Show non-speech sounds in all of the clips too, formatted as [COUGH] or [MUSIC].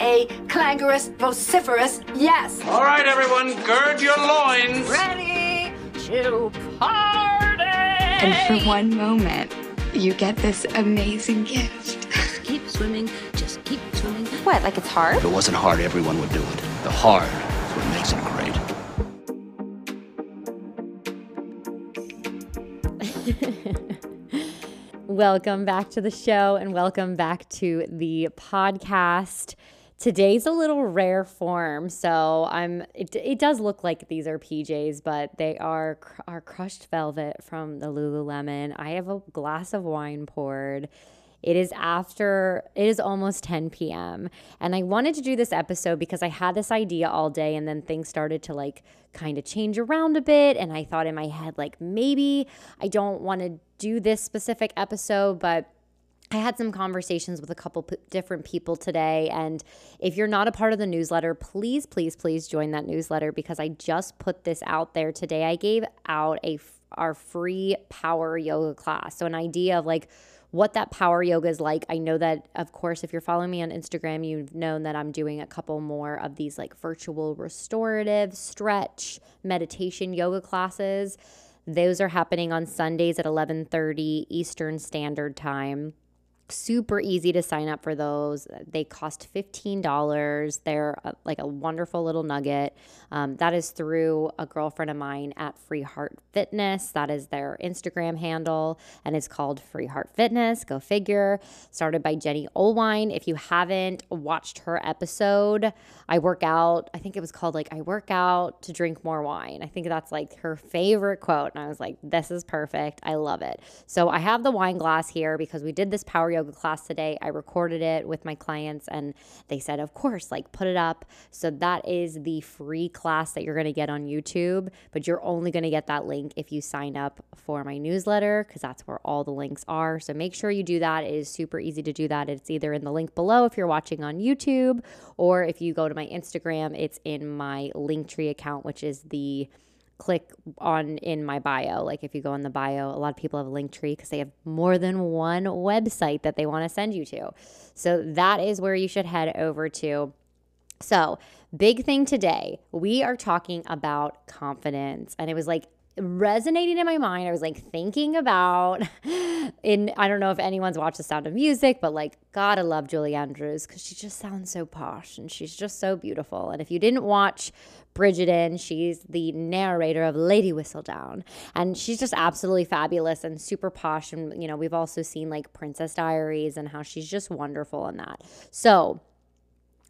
a clangorous, vociferous yes. All right, everyone, gird your loins. Ready to party. And for one moment, you get this amazing gift. keep swimming, just keep swimming. What, like it's hard? If it wasn't hard, everyone would do it. The hard is what makes it great. [LAUGHS] welcome back to the show and welcome back to the podcast. Today's a little rare form, so I'm. It, it does look like these are PJs, but they are are crushed velvet from the Lululemon. I have a glass of wine poured. It is after, it is almost 10 p.m. And I wanted to do this episode because I had this idea all day and then things started to like kind of change around a bit. And I thought in my head, like, maybe I don't want to do this specific episode, but I had some conversations with a couple p- different people today. And if you're not a part of the newsletter, please, please, please join that newsletter because I just put this out there today. I gave out a our free power yoga class. So an idea of like what that power yoga is like. I know that, of course, if you're following me on Instagram, you've known that I'm doing a couple more of these like virtual restorative stretch meditation yoga classes. Those are happening on Sundays at 11:30 Eastern Standard Time super easy to sign up for those. They cost $15. They're a, like a wonderful little nugget. Um, that is through a girlfriend of mine at Free Heart Fitness. That is their Instagram handle, and it's called Free Heart Fitness. Go figure. Started by Jenny Olwine. If you haven't watched her episode, I work out. I think it was called like I work out to drink more wine. I think that's like her favorite quote. And I was like, this is perfect. I love it. So I have the wine glass here because we did this power yoga class today. I recorded it with my clients and they said, of course, like put it up. So that is the free class that you're going to get on YouTube, but you're only going to get that link if you sign up for my newsletter because that's where all the links are. So make sure you do that. It is super easy to do that. It's either in the link below if you're watching on YouTube or if you go to my Instagram, it's in my Linktree account, which is the click on in my bio. Like if you go in the bio, a lot of people have a link tree because they have more than one website that they want to send you to. So that is where you should head over to. So, big thing today, we are talking about confidence. And it was like resonating in my mind. I was like thinking about [GASPS] in I don't know if anyone's watched The Sound of Music, but like gotta love Julie Andrews because she just sounds so posh and she's just so beautiful. And if you didn't watch Bridgerton, she's the narrator of Lady Whistledown, and she's just absolutely fabulous and super posh. And you know, we've also seen like Princess Diaries and how she's just wonderful in that. So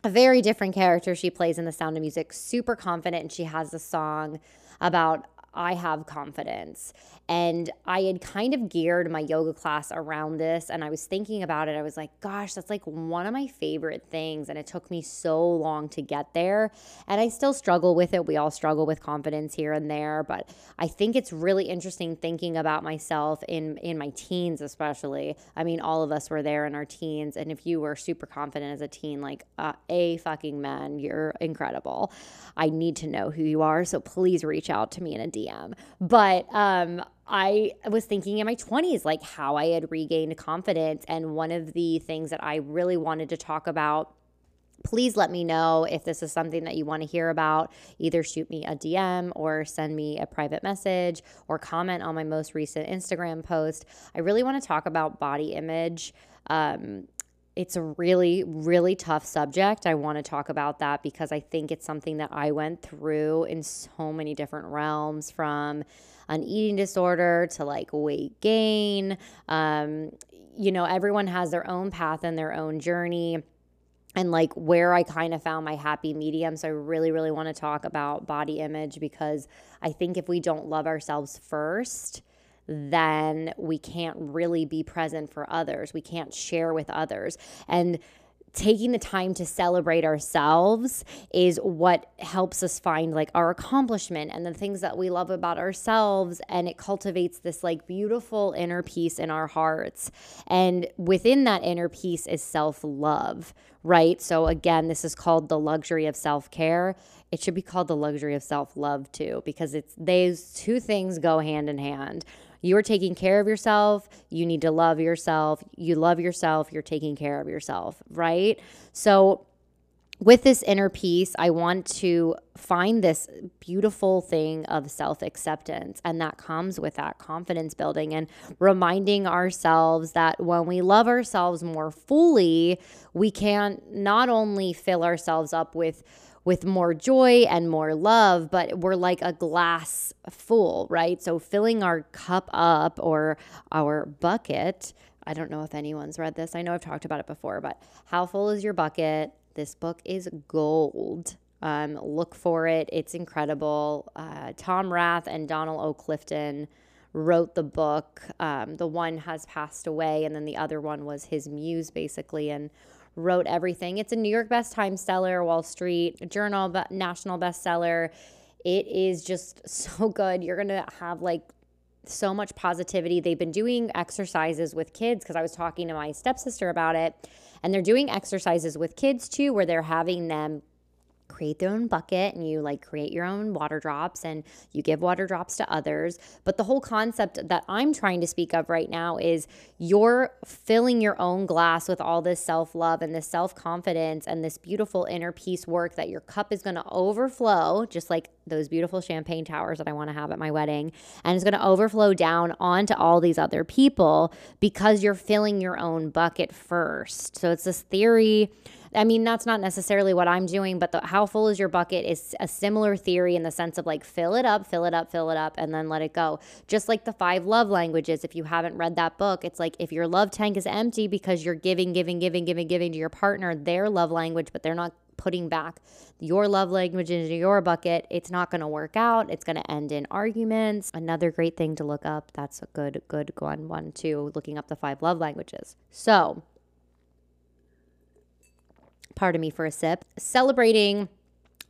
a very different character she plays in The Sound of Music, super confident, and she has a song about I have confidence. And I had kind of geared my yoga class around this. And I was thinking about it. I was like, gosh, that's like one of my favorite things. And it took me so long to get there. And I still struggle with it. We all struggle with confidence here and there. But I think it's really interesting thinking about myself in, in my teens, especially. I mean, all of us were there in our teens. And if you were super confident as a teen, like uh, a fucking man, you're incredible. I need to know who you are. So please reach out to me in a DM. But, um, I was thinking in my 20s, like how I had regained confidence. And one of the things that I really wanted to talk about please let me know if this is something that you want to hear about. Either shoot me a DM or send me a private message or comment on my most recent Instagram post. I really want to talk about body image. Um, it's a really, really tough subject. I want to talk about that because I think it's something that I went through in so many different realms from an eating disorder to like weight gain. Um, you know, everyone has their own path and their own journey and like where I kind of found my happy medium. So I really, really want to talk about body image because I think if we don't love ourselves first, then we can't really be present for others. We can't share with others. And taking the time to celebrate ourselves is what helps us find like our accomplishment and the things that we love about ourselves. And it cultivates this like beautiful inner peace in our hearts. And within that inner peace is self-love right? So again this is called the luxury of self-care. It should be called the luxury of self-love too because it's those two things go hand in hand you're taking care of yourself. You need to love yourself. You love yourself. You're taking care of yourself, right? So, with this inner peace, I want to find this beautiful thing of self acceptance. And that comes with that confidence building and reminding ourselves that when we love ourselves more fully, we can not only fill ourselves up with with more joy and more love, but we're like a glass full, right? So filling our cup up or our bucket. I don't know if anyone's read this. I know I've talked about it before, but how full is your bucket? This book is gold. Um, look for it. It's incredible. Uh, Tom Rath and Donald O. Clifton wrote the book. Um, the one has passed away, and then the other one was his muse, basically. And wrote everything. It's a New York Best Time seller, Wall Street Journal national bestseller. It is just [LAUGHS] so good. You're going to have like so much positivity. They've been doing exercises with kids because I was talking to my stepsister about it. And they're doing exercises with kids too, where they're having them create their own bucket and you like create your own water drops and you give water drops to others. But the whole concept that I'm trying to speak of right now is you're filling your own glass with all this self love and this self confidence and this beautiful inner peace work that your cup is going to overflow, just like those beautiful champagne towers that I want to have at my wedding. And it's going to overflow down onto all these other people because you're filling your own bucket first. So it's this theory I mean, that's not necessarily what I'm doing, but the how full is your bucket is a similar theory in the sense of like fill it up, fill it up, fill it up, and then let it go. Just like the five love languages. If you haven't read that book, it's like if your love tank is empty because you're giving, giving, giving, giving, giving to your partner their love language, but they're not putting back your love language into your bucket, it's not going to work out. It's going to end in arguments. Another great thing to look up. That's a good, good one, one too, looking up the five love languages. So, pardon me for a sip, celebrating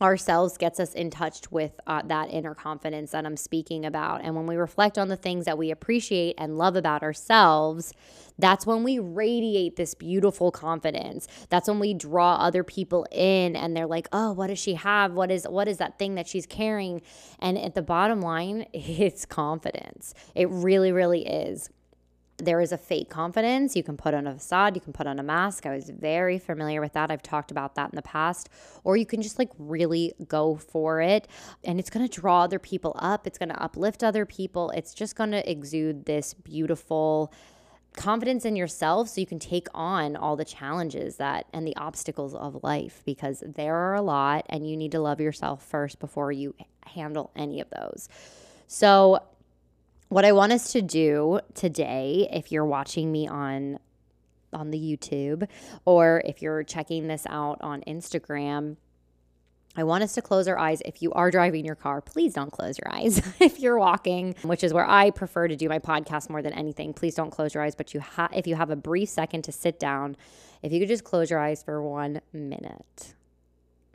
ourselves gets us in touch with uh, that inner confidence that I'm speaking about. And when we reflect on the things that we appreciate and love about ourselves, that's when we radiate this beautiful confidence. That's when we draw other people in and they're like, "Oh, what does she have? What is what is that thing that she's carrying?" And at the bottom line, [LAUGHS] it's confidence. It really really is there is a fake confidence. You can put on a facade, you can put on a mask. I was very familiar with that. I've talked about that in the past. Or you can just like really go for it and it's going to draw other people up. It's going to uplift other people. It's just going to exude this beautiful confidence in yourself so you can take on all the challenges that and the obstacles of life because there are a lot and you need to love yourself first before you handle any of those. So, what I want us to do today, if you're watching me on on the YouTube or if you're checking this out on Instagram, I want us to close our eyes. If you are driving your car, please don't close your eyes. [LAUGHS] if you're walking, which is where I prefer to do my podcast more than anything, please don't close your eyes. But you have, if you have a brief second to sit down, if you could just close your eyes for one minute.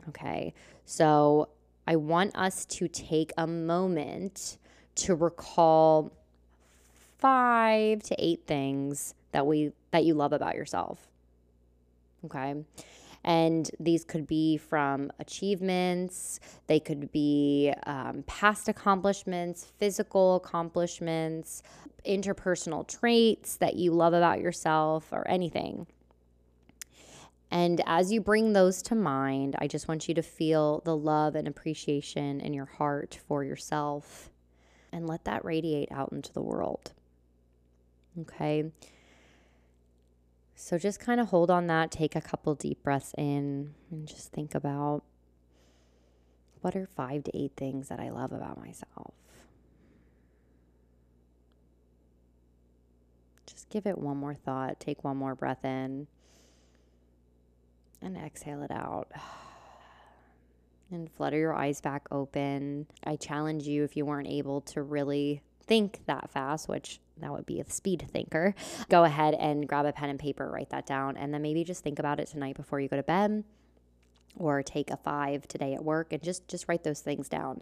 Okay. So I want us to take a moment to recall five to eight things that we that you love about yourself. Okay. And these could be from achievements, they could be um, past accomplishments, physical accomplishments, interpersonal traits that you love about yourself, or anything. And as you bring those to mind, I just want you to feel the love and appreciation in your heart for yourself and let that radiate out into the world. Okay. So just kind of hold on that, take a couple deep breaths in, and just think about what are five to eight things that I love about myself. Just give it one more thought, take one more breath in, and exhale it out [SIGHS] and flutter your eyes back open. I challenge you if you weren't able to really think that fast, which that would be a speed thinker. Go ahead and grab a pen and paper, write that down, and then maybe just think about it tonight before you go to bed or take a 5 today at work and just just write those things down.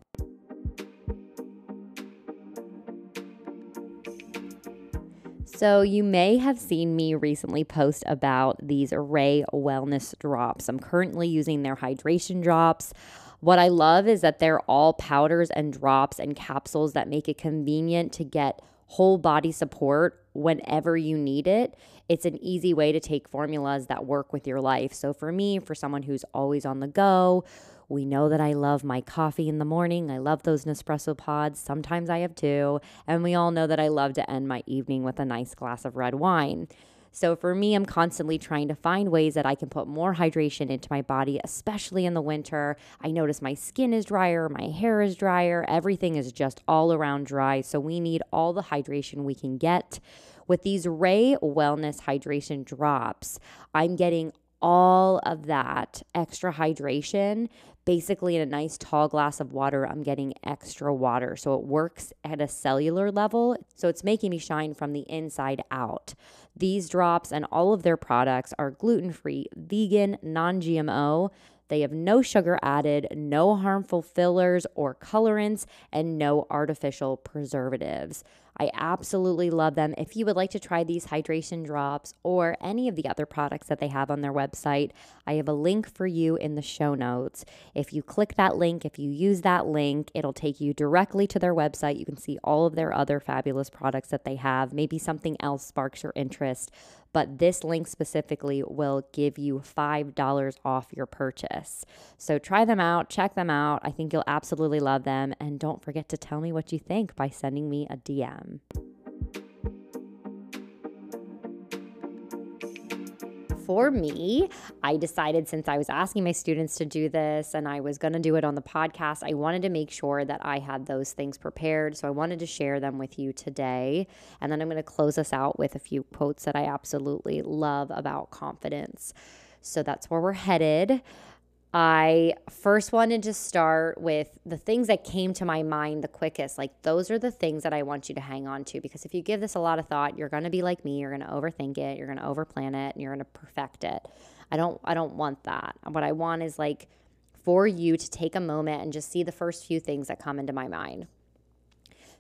So, you may have seen me recently post about these Array Wellness Drops. I'm currently using their hydration drops. What I love is that they're all powders and drops and capsules that make it convenient to get whole body support whenever you need it. It's an easy way to take formulas that work with your life. So, for me, for someone who's always on the go, we know that I love my coffee in the morning. I love those Nespresso pods. Sometimes I have two. And we all know that I love to end my evening with a nice glass of red wine. So for me, I'm constantly trying to find ways that I can put more hydration into my body, especially in the winter. I notice my skin is drier, my hair is drier, everything is just all around dry. So we need all the hydration we can get. With these Array Wellness Hydration Drops, I'm getting all of that extra hydration basically in a nice tall glass of water, I'm getting extra water. So it works at a cellular level. So it's making me shine from the inside out. These drops and all of their products are gluten free, vegan, non GMO. They have no sugar added, no harmful fillers or colorants, and no artificial preservatives. I absolutely love them. If you would like to try these hydration drops or any of the other products that they have on their website, I have a link for you in the show notes. If you click that link, if you use that link, it'll take you directly to their website. You can see all of their other fabulous products that they have. Maybe something else sparks your interest but this link specifically will give you $5 off your purchase. So try them out, check them out. I think you'll absolutely love them. And don't forget to tell me what you think by sending me a DM. For me, I decided since I was asking my students to do this and I was going to do it on the podcast, I wanted to make sure that I had those things prepared. So I wanted to share them with you today. And then I'm going to close us out with a few quotes that I absolutely love about confidence. So that's where we're headed. I first wanted to start with the things that came to my mind the quickest. Like, those are the things that I want you to hang on to because if you give this a lot of thought, you're going to be like me. You're going to overthink it. You're going to overplan it and you're going to perfect it. I don't, I don't want that. What I want is like for you to take a moment and just see the first few things that come into my mind.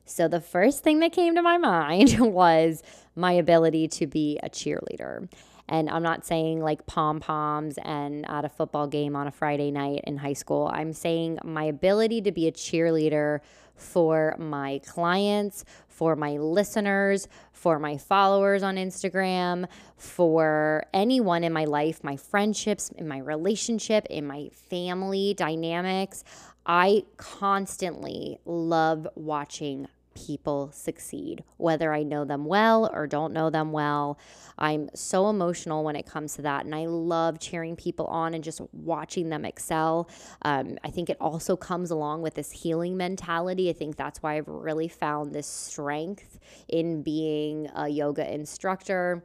So, the first thing that came to my [LAUGHS] mind was my ability to be a cheerleader. And I'm not saying like pom poms and at a football game on a Friday night in high school. I'm saying my ability to be a cheerleader for my clients, for my listeners, for my followers on Instagram, for anyone in my life, my friendships, in my relationship, in my family dynamics. I constantly love watching people succeed, whether I know them well or don't know them well. I'm so emotional when it comes to that. And I love cheering people on and just watching them excel. Um, I think it also comes along with this healing mentality. I think that's why I've really found this strength in being a yoga instructor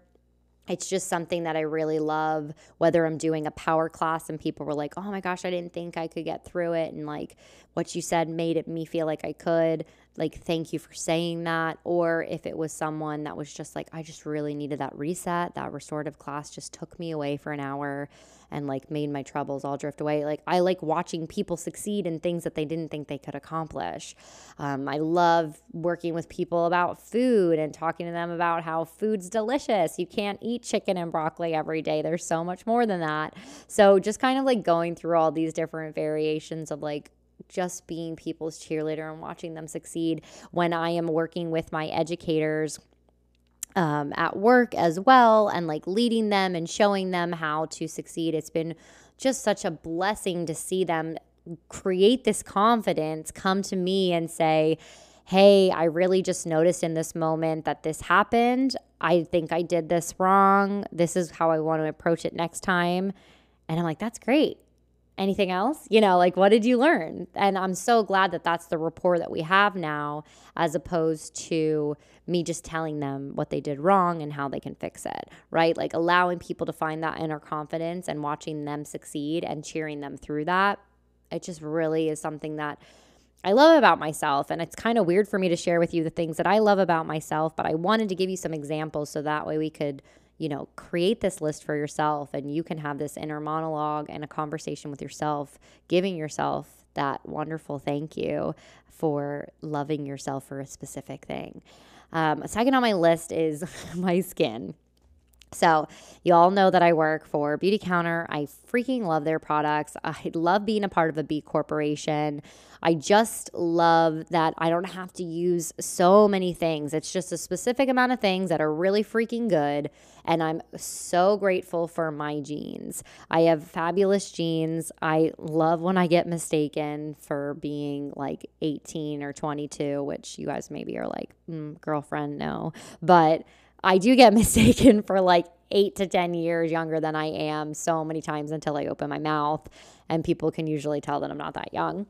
it's just something that I really love. Whether I'm doing a power class and people were like, oh my gosh, I didn't think I could get through it. And like what you said made it me feel like I could. Like, thank you for saying that. Or if it was someone that was just like, I just really needed that reset, that restorative class just took me away for an hour and like made my troubles all drift away. Like I like watching people succeed in things that they didn't think they could accomplish. Um, I love working with people about food and talking to them about how food's delicious. You can't eat chicken and broccoli every day. There's so much more than that. So just kind of like going through all these different variations of like just being people's cheerleader and watching them succeed when I am working with my educators um, at work as well and like leading them and showing them how to succeed. It's been just such a blessing to see them create this confidence, come to me and say, Hey, I really just noticed in this moment that this happened. I think I did this wrong. This is how I want to approach it next time. And I'm like, That's great anything else? You know, like what did you learn? And I'm so glad that that's the rapport that we have now, as opposed to me just telling them what they did wrong and how they can fix it, right? Like allowing people to find that inner confidence and watching them succeed and cheering them through that. It just really is something that I love about myself. And it's kind of weird for me to share with you the things that I love about myself, but I wanted to give you some examples so that way we could, you know, create this list for yourself and you can have this inner monologue and a conversation with yourself, giving yourself that wonderful thank you for loving yourself for a specific thing. Um, second on my list is [LAUGHS] my skin. So, you all know that I work for Beautycounter. I freaking love their products. [LAUGHS] I love being a part of a B corporation. I just love that I don't have to use so many things. It's just a specific amount of things that are really freaking good. And I'm so grateful for my genes. I have fabulous genes. I love when I get mistaken for being like 18 or 22, which you guys maybe are like, mm, girlfriend, no. But I do get [LAUGHS] mistaken for like eight to 10 years younger than I am so many times until I open my mouth. And people can usually tell that I'm not that young.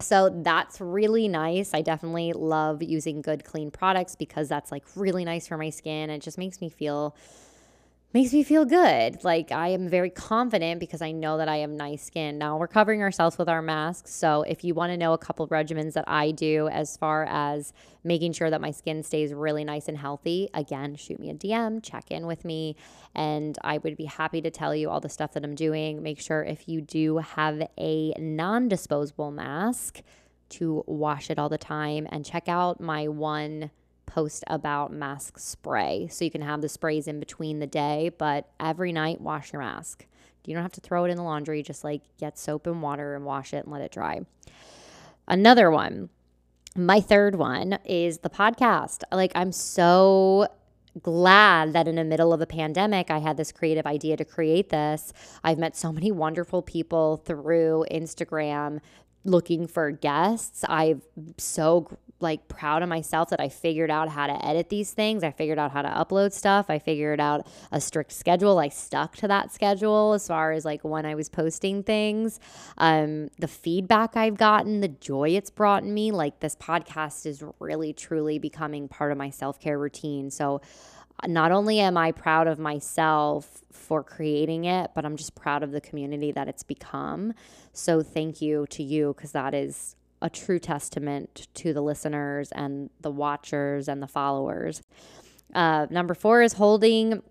So that's really nice. I definitely love using good, clean products because that's like really nice for my skin. It just makes me feel makes me feel good. Like I am very confident because I know that I have nice skin. Now we're covering ourselves with our masks. So if you want to know a couple regimens that I do as far as making sure that my skin stays really nice and healthy, again, shoot me a DM, check in with me, and I would be happy to tell you all the stuff that I'm doing. Make sure if you do have a non-disposable mask to wash it all the time and check out my one post about mask spray. So you can have the sprays in between the day, but every night wash your mask. You don't have to throw it in the laundry, just like get soap and water and wash it and let it dry. Another one, my third one is the podcast. Like, I'm so glad that in the middle of a pandemic, I had this creative idea to create this. I've met so many wonderful people through Instagram looking for guests. I'm so like proud of myself that I figured out how to edit these things. I figured out how to upload stuff. I figured out a strict schedule. I stuck to that schedule as far as like when I was posting things. Um, the feedback I've gotten, the joy it's brought me, like this podcast is really truly becoming part of my self care routine. So not only am I proud of myself for creating it, but I'm just proud of the community that it's become. So thank you to you because that is a true testament to the listeners and the watchers and the followers. Uh, number four is holding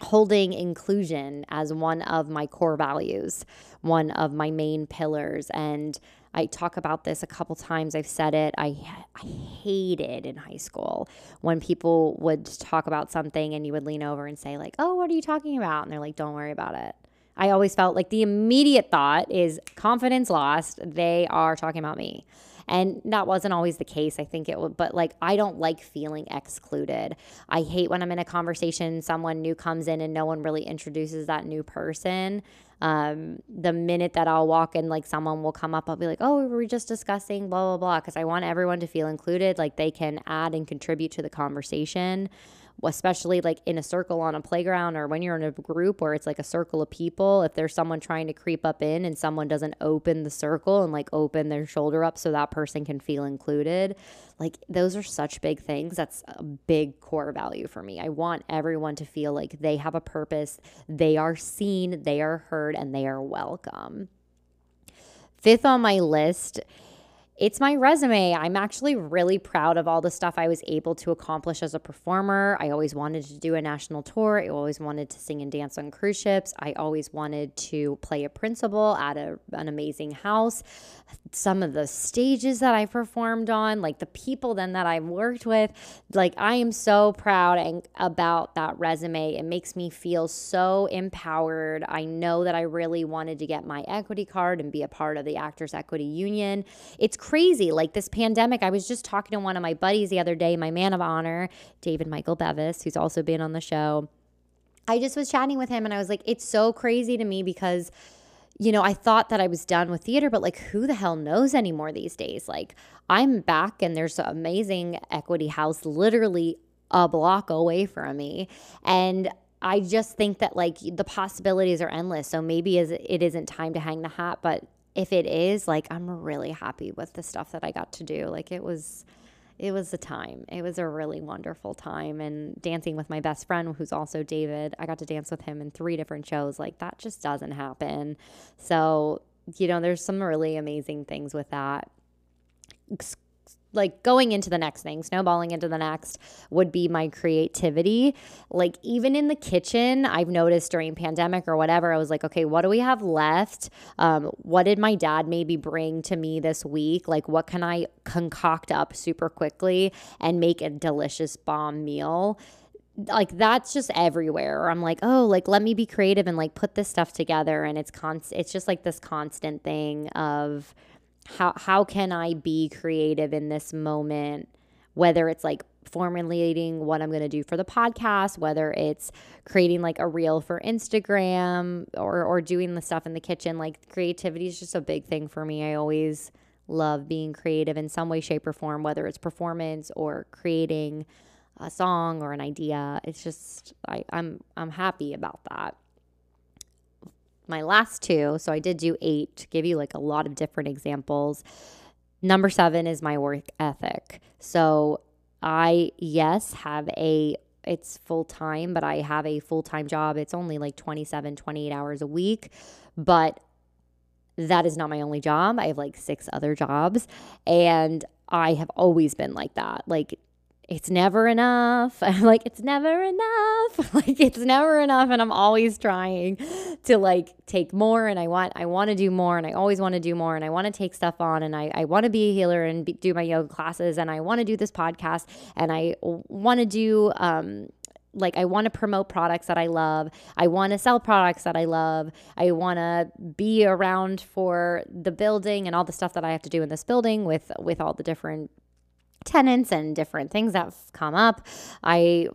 holding inclusion as one of my core values, one of my main pillars, and I talk about this a couple times. I've said it. I, I hated in high school when people would talk about something and you would lean over and say, like, oh, what are you talking about? And they're like, don't worry about it. I always felt like the immediate thought is confidence lost. They are talking about me. And that wasn't always the case. I think it would, but like, I don't like feeling excluded. I hate when I'm in a conversation, someone new comes in and no one really introduces that new person. Um, the minute that I'll walk in, like someone will come up, I'll be like, oh, we were just discussing blah, blah, blah. Cause I want everyone to feel included. Like they can add and contribute to the conversation especially like in a circle on a playground or when you're in a group where it's like a circle of people, if there's someone trying to creep up in and someone doesn't open the circle and like open their shoulder up so that person can feel included, like those are such big things. That's a big core value for me. I want everyone to feel like they have a purpose, they are seen, they are heard, and they are welcome. Fifth on my list it's my resume. I'm actually really proud of all the stuff I was able to accomplish as a performer. I always wanted to do a national tour. I always wanted to sing and dance on cruise ships. I always wanted to play a principal at a, an amazing house. Some of the stages that I performed on, like the people then that I worked with, like I am so proud and about that resume. It makes me feel so empowered. I know that I really wanted to get my equity card and be a part of the Actors Equity Union. It's crazy. Like this pandemic, I was just talking to one of my buddies the other day, my man of honor, David Michael Bevis, who's also been on the show. I just was chatting with him and I was like, it's so crazy to me because you know, I thought that I was done with theater, but like, who the hell knows anymore these days? Like, I'm back and there's an amazing equity house literally a block away from me. And I just think that like the possibilities are endless. So maybe it isn't time to hang the hat, but if it is, like I'm really happy with the stuff that I got to do. Like it was it was a time. It was a really wonderful time and dancing with my best friend who's also David. I got to dance with him in three different shows. Like that just doesn't happen. So, you know, there's some really amazing things with that. Like going into the next thing, snowballing into the next would be my creativity. Like even in the kitchen, I've noticed during pandemic or whatever, I was like, okay, what do we have left? Um, what did my dad maybe bring to me this week? Like what can I concoct up super quickly and make a delicious bomb meal? like that's just everywhere. I'm like, oh, like let me be creative and like put this stuff together and it's const it's just like this constant thing of how how can I be creative in this moment whether it's like formulating what I'm going to do for the podcast, whether it's creating like a reel for Instagram or or doing the stuff in the kitchen, like creativity is just a big thing for me. I always love being creative in some way shape or form, whether it's performance or creating a song or an idea. It's just I, I'm I'm happy about that. My last two, so I did do eight to give you like a lot of different examples. Number seven is my work ethic. So I yes have a it's full time, but I have a full time job. It's only like 27, 28 hours a week, but that is not my only job. I have like six other jobs and I have always been like that. Like it's never enough. [LAUGHS] I'm like, it's never enough. [LAUGHS] like it's never enough. And I'm always trying to like take more and I want, I want to do more and I always want to do more and I want to take stuff on and I, I want to be a healer and be, do my yoga classes and I want to do this podcast and I want to do, um, like I want to promote products that I love. I want to sell products that I love. I want to be around for the building and all the stuff that I have to do in this building with with all the different tenants and different things that come up. I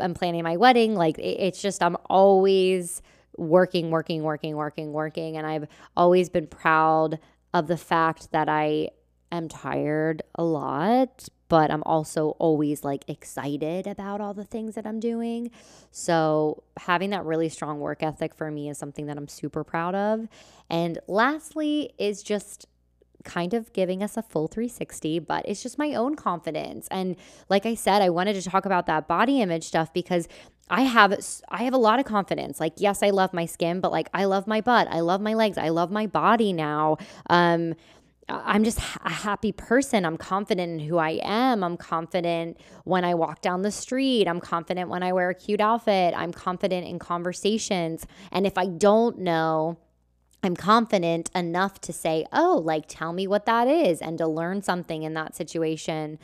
am planning my wedding. Like it's just, I'm always working, working, working, working, working. And I've always been proud of the fact that I am tired a lot, but I'm also always like excited about all the things that I'm doing. So, having that really strong work ethic for me is something that I'm super proud of. And lastly, is just kind of giving us a full 360, but it's just my own confidence. And like I said, I wanted to talk about that body image stuff because I have I have a lot of confidence. Like yes, I love my skin, but like I love my butt. I love my legs. I love my body now. Um I'm just a happy person. I'm confident in who I am. I'm confident when I walk down the street. I'm confident when I wear a cute outfit. I'm confident in conversations. And if I don't know I'm confident enough to say, oh, like, tell me what that is, and to learn something in that situation.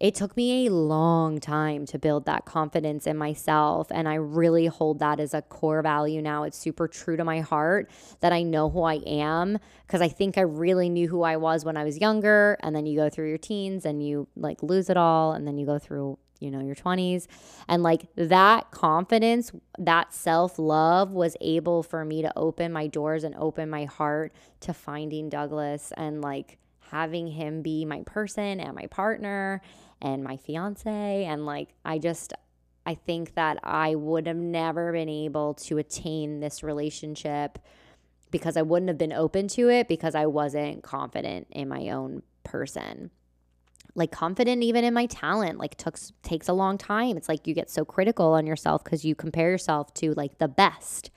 It took me a long time to build that confidence in myself. And I really hold that as a core value now. It's super true to my heart that I know who I am because I think I really knew who I was when I was younger. And then you go through your teens and you like lose it all. And then you go through you know, your 20s. And like that confidence, that self love was able for me to open my doors and open my heart to finding Douglas and like having him be my person and my partner and my fiance. And like, I just, I think that I would have never been able to attain this relationship because I wouldn't have been open to it because I wasn't confident in my own person like confident even in my talent like took takes a long time. It's like you get so critical on yourself because you compare yourself to like the best.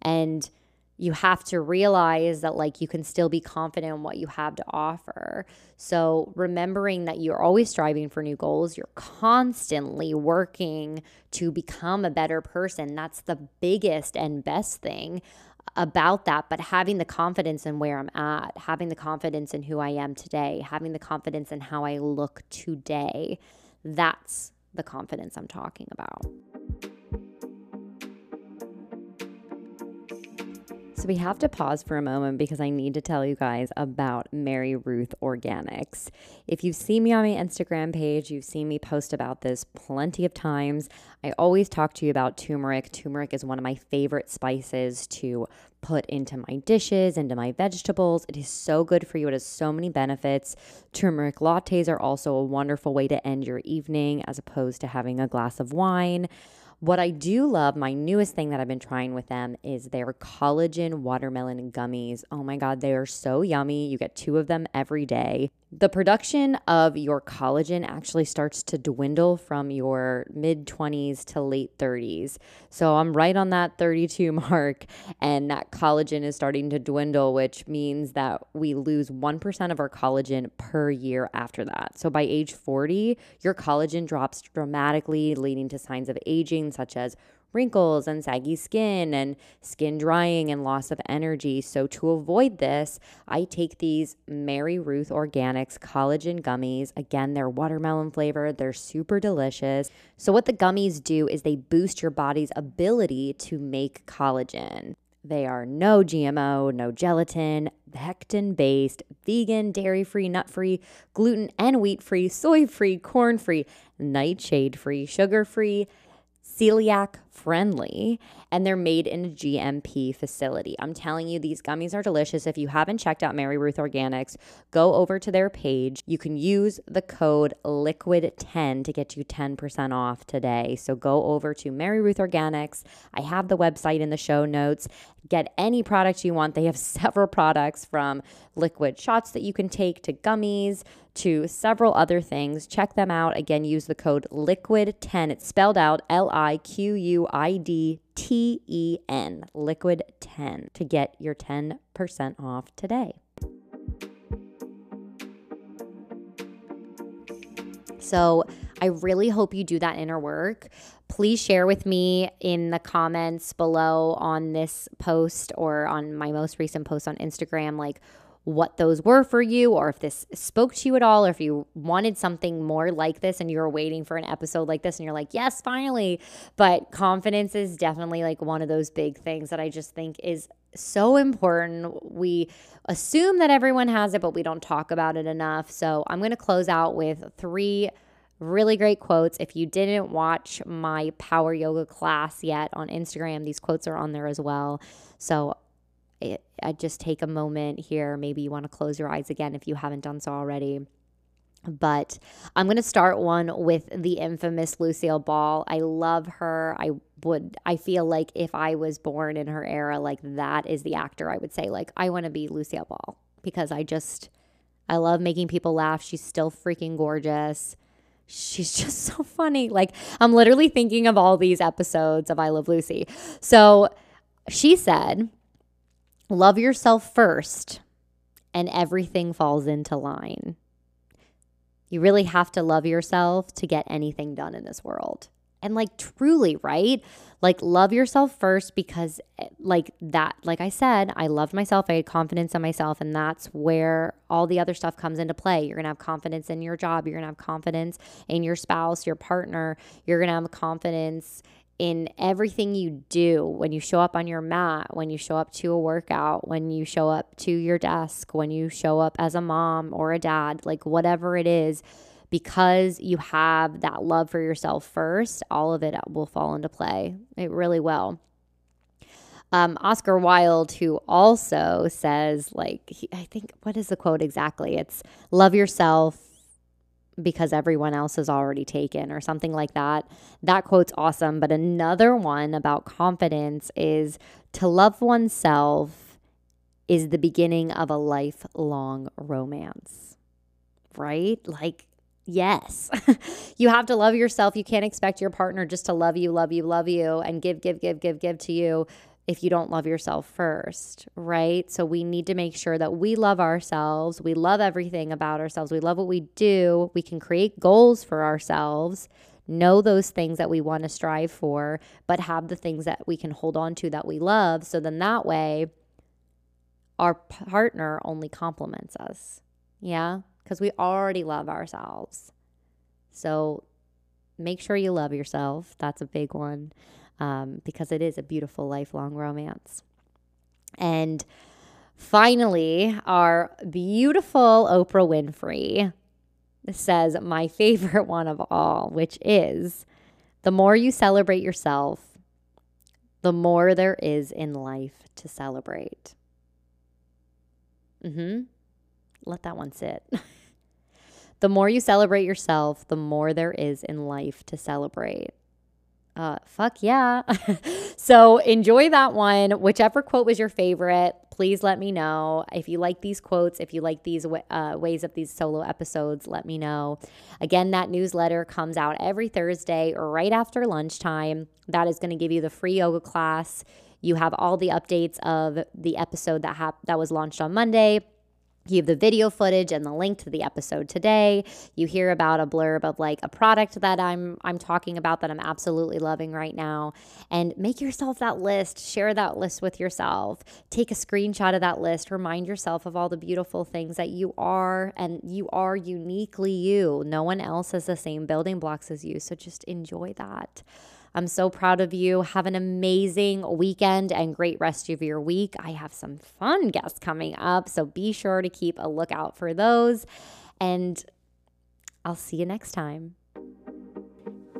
And you have to realize that like you can still be confident in what you have to offer. So remembering that you're always striving for new goals you're constantly working to become a better person that's the biggest and best thing about that, but having the confidence in where I'm at, having the confidence in who I am today, having the confidence in how I look today, that's the confidence I'm talking about. So we have to pause for a moment because I need to tell you guys about MaryRuth Organics. If you've seen me on my Instagram page, you've seen me post about this plenty of times. I always talk to you about turmeric. Turmeric is one of my favorite spices to put into my dishes, into my vegetables. It is so good for you. It has so many benefits. Turmeric lattes are also a wonderful way to end your evening as opposed to having a glass of wine. What I do love, my newest thing that I've been trying with them is their collagen watermelon gummies. Oh my God, they are so yummy. You get two of them every day. The production of your collagen actually starts to dwindle from your mid 20s to late 30s. So I'm right on that 32 [LAUGHS] mark, and that collagen is starting to dwindle, which means that we lose 1% of our collagen per year after that. So by age 40, your collagen drops dramatically, leading to signs of aging such as wrinkles and saggy skin and skin drying and loss of energy. So, to avoid this, I take these MaryRuth Organics collagen gummies. Again, they're watermelon flavored, they're super delicious. So, what the gummies do is they boost your body's ability to make collagen. They are no GMO, no gelatin, pectin based, vegan, dairy free, nut free, gluten and wheat free, soy free, corn free, nightshade free, sugar free celiac friendly and they're made in a GMP facility. I'm telling you, these gummies are delicious. If you haven't checked out MaryRuth Organics, go over to their page. You can use the code LIQUID10 to get you 10% off today. So go over to MaryRuth Organics. I have the website in the show notes. Get any product you want. They have [LAUGHS] several products from liquid shots that you can take to gummies to several other things. Check them out. Again, use the code LIQUID10. It's spelled out L I Q U I D T E N, Liquid 10, to get your 10% off today. So, I really hope you do that inner work. Please share with me in the comments below on this post or on my most recent post on Instagram, like what those were for you, or if this spoke to you at all, or if you wanted something more like this and you were waiting for an episode like this and you're like, yes, finally. But confidence is definitely like one of those big things that I just think is so important. We assume that everyone has it, but we don't talk about it enough. So I'm going to close out with three really great quotes. If you didn't watch my power yoga class yet on Instagram, these quotes are on there as well. So I just take a moment here. Maybe you want to close your eyes again if you haven't done so already. But I'm going to start one with the infamous Lucille Ball. I love her. I would, I feel like if I was born in her era, like that is the actor I would say, like, I want to be Lucille Ball because I just, I love making people laugh. She's still freaking gorgeous. She's [LAUGHS] just so funny. Like, I'm literally thinking of all these episodes of I Love Lucy. So she said, Love yourself first, and everything falls into line. You really have to love yourself to get anything done in this world. And like truly, right? Like love yourself first because eh, like that like I said, I loved myself. I had confidence in myself and that's where all the other stuff comes into play. You're going to have confidence in your job, you're going to have confidence in your spouse, your partner, you're going to have confidence in everything you do when you show up on your mat, when you show up to a workout, when you show up to your desk, when you show up as a mom or a dad, like whatever it is, because you have that love for yourself first, all of it will fall into play. It really will. Um, Oscar Wilde, who also says, like, he, I think, what is the quote exactly? It's love yourself, because everyone else is already taken or something like that. That quote's awesome. But another one about confidence is to love oneself is the beginning of a lifelong romance, right? Like, yes, [LAUGHS] you have to love yourself. You can't expect your partner just to love you, love you, love you, and give, give, give, give, give to you if you don't love yourself first, right? So we need to make sure that we love ourselves. We love everything about ourselves. We love what we do. We can create goals for ourselves, know those things that we want to strive for, but have the things that we can hold on to that we love. So then that way, our partner only compliments us. Yeah? Because we already love ourselves. So make sure you love yourself. That's a big one um, because it is a beautiful lifelong romance. And finally, our beautiful Oprah Winfrey says my [LAUGHS] favorite one of all, which is the more you celebrate yourself, the more there is in life to celebrate. Mhm. Let that one sit. [LAUGHS] the more you celebrate yourself, the more there is in life to celebrate. Uh, fuck yeah. [LAUGHS] so enjoy that one. Whichever quote was your favorite, please let me know. If you like these quotes, if you like these uh, ways of these solo episodes, let me know. Again, that newsletter comes out every Thursday right after lunchtime. That is going to give you the free yoga class. You have all the updates of the episode that that was launched on Monday you have the video footage and the link to the episode today. You hear about a blurb of like a product that I'm I'm talking about that I'm absolutely loving right now. And make yourself that list. Share that list with yourself. Take a screenshot of that list. Remind yourself of all the beautiful things that you are and you are uniquely you. No one else has the same building blocks as you. So just enjoy that. I'm so proud of you. Have an amazing weekend and great rest of your week. I have some fun guests coming up, so be sure to keep a lookout for those. And I'll see you next time.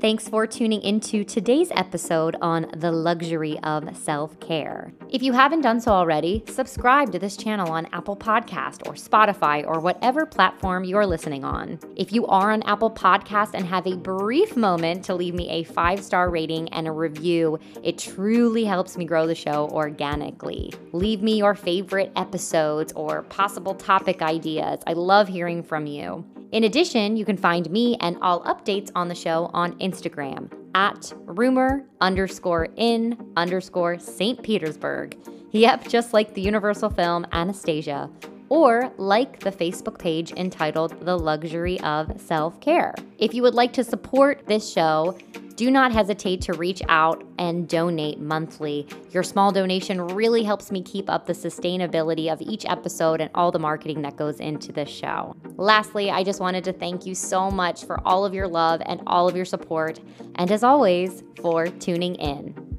Thanks for tuning into today's episode on the luxury of self care. If you haven't done so already, subscribe to this channel on Apple Podcast or Spotify or whatever platform you're listening on. If you are on Apple Podcast and have a brief moment to leave me a five star rating and a review, it truly helps me grow the show organically. Leave me your favorite episodes or possible topic ideas. I love hearing from you. In addition, you can find me and all updates on the show on Instagram at rumor underscore in underscore St. Petersburg. Yep, just like the Universal film Anastasia. Or like the Facebook page entitled The Luxury of Self Care. If you would like to support this show, do not hesitate to reach out and donate monthly. Your small donation really helps me keep up the sustainability of each episode and all the marketing that goes into this show. Lastly, I just wanted to thank you so much for all of your love and all of your support, and as always, for tuning in.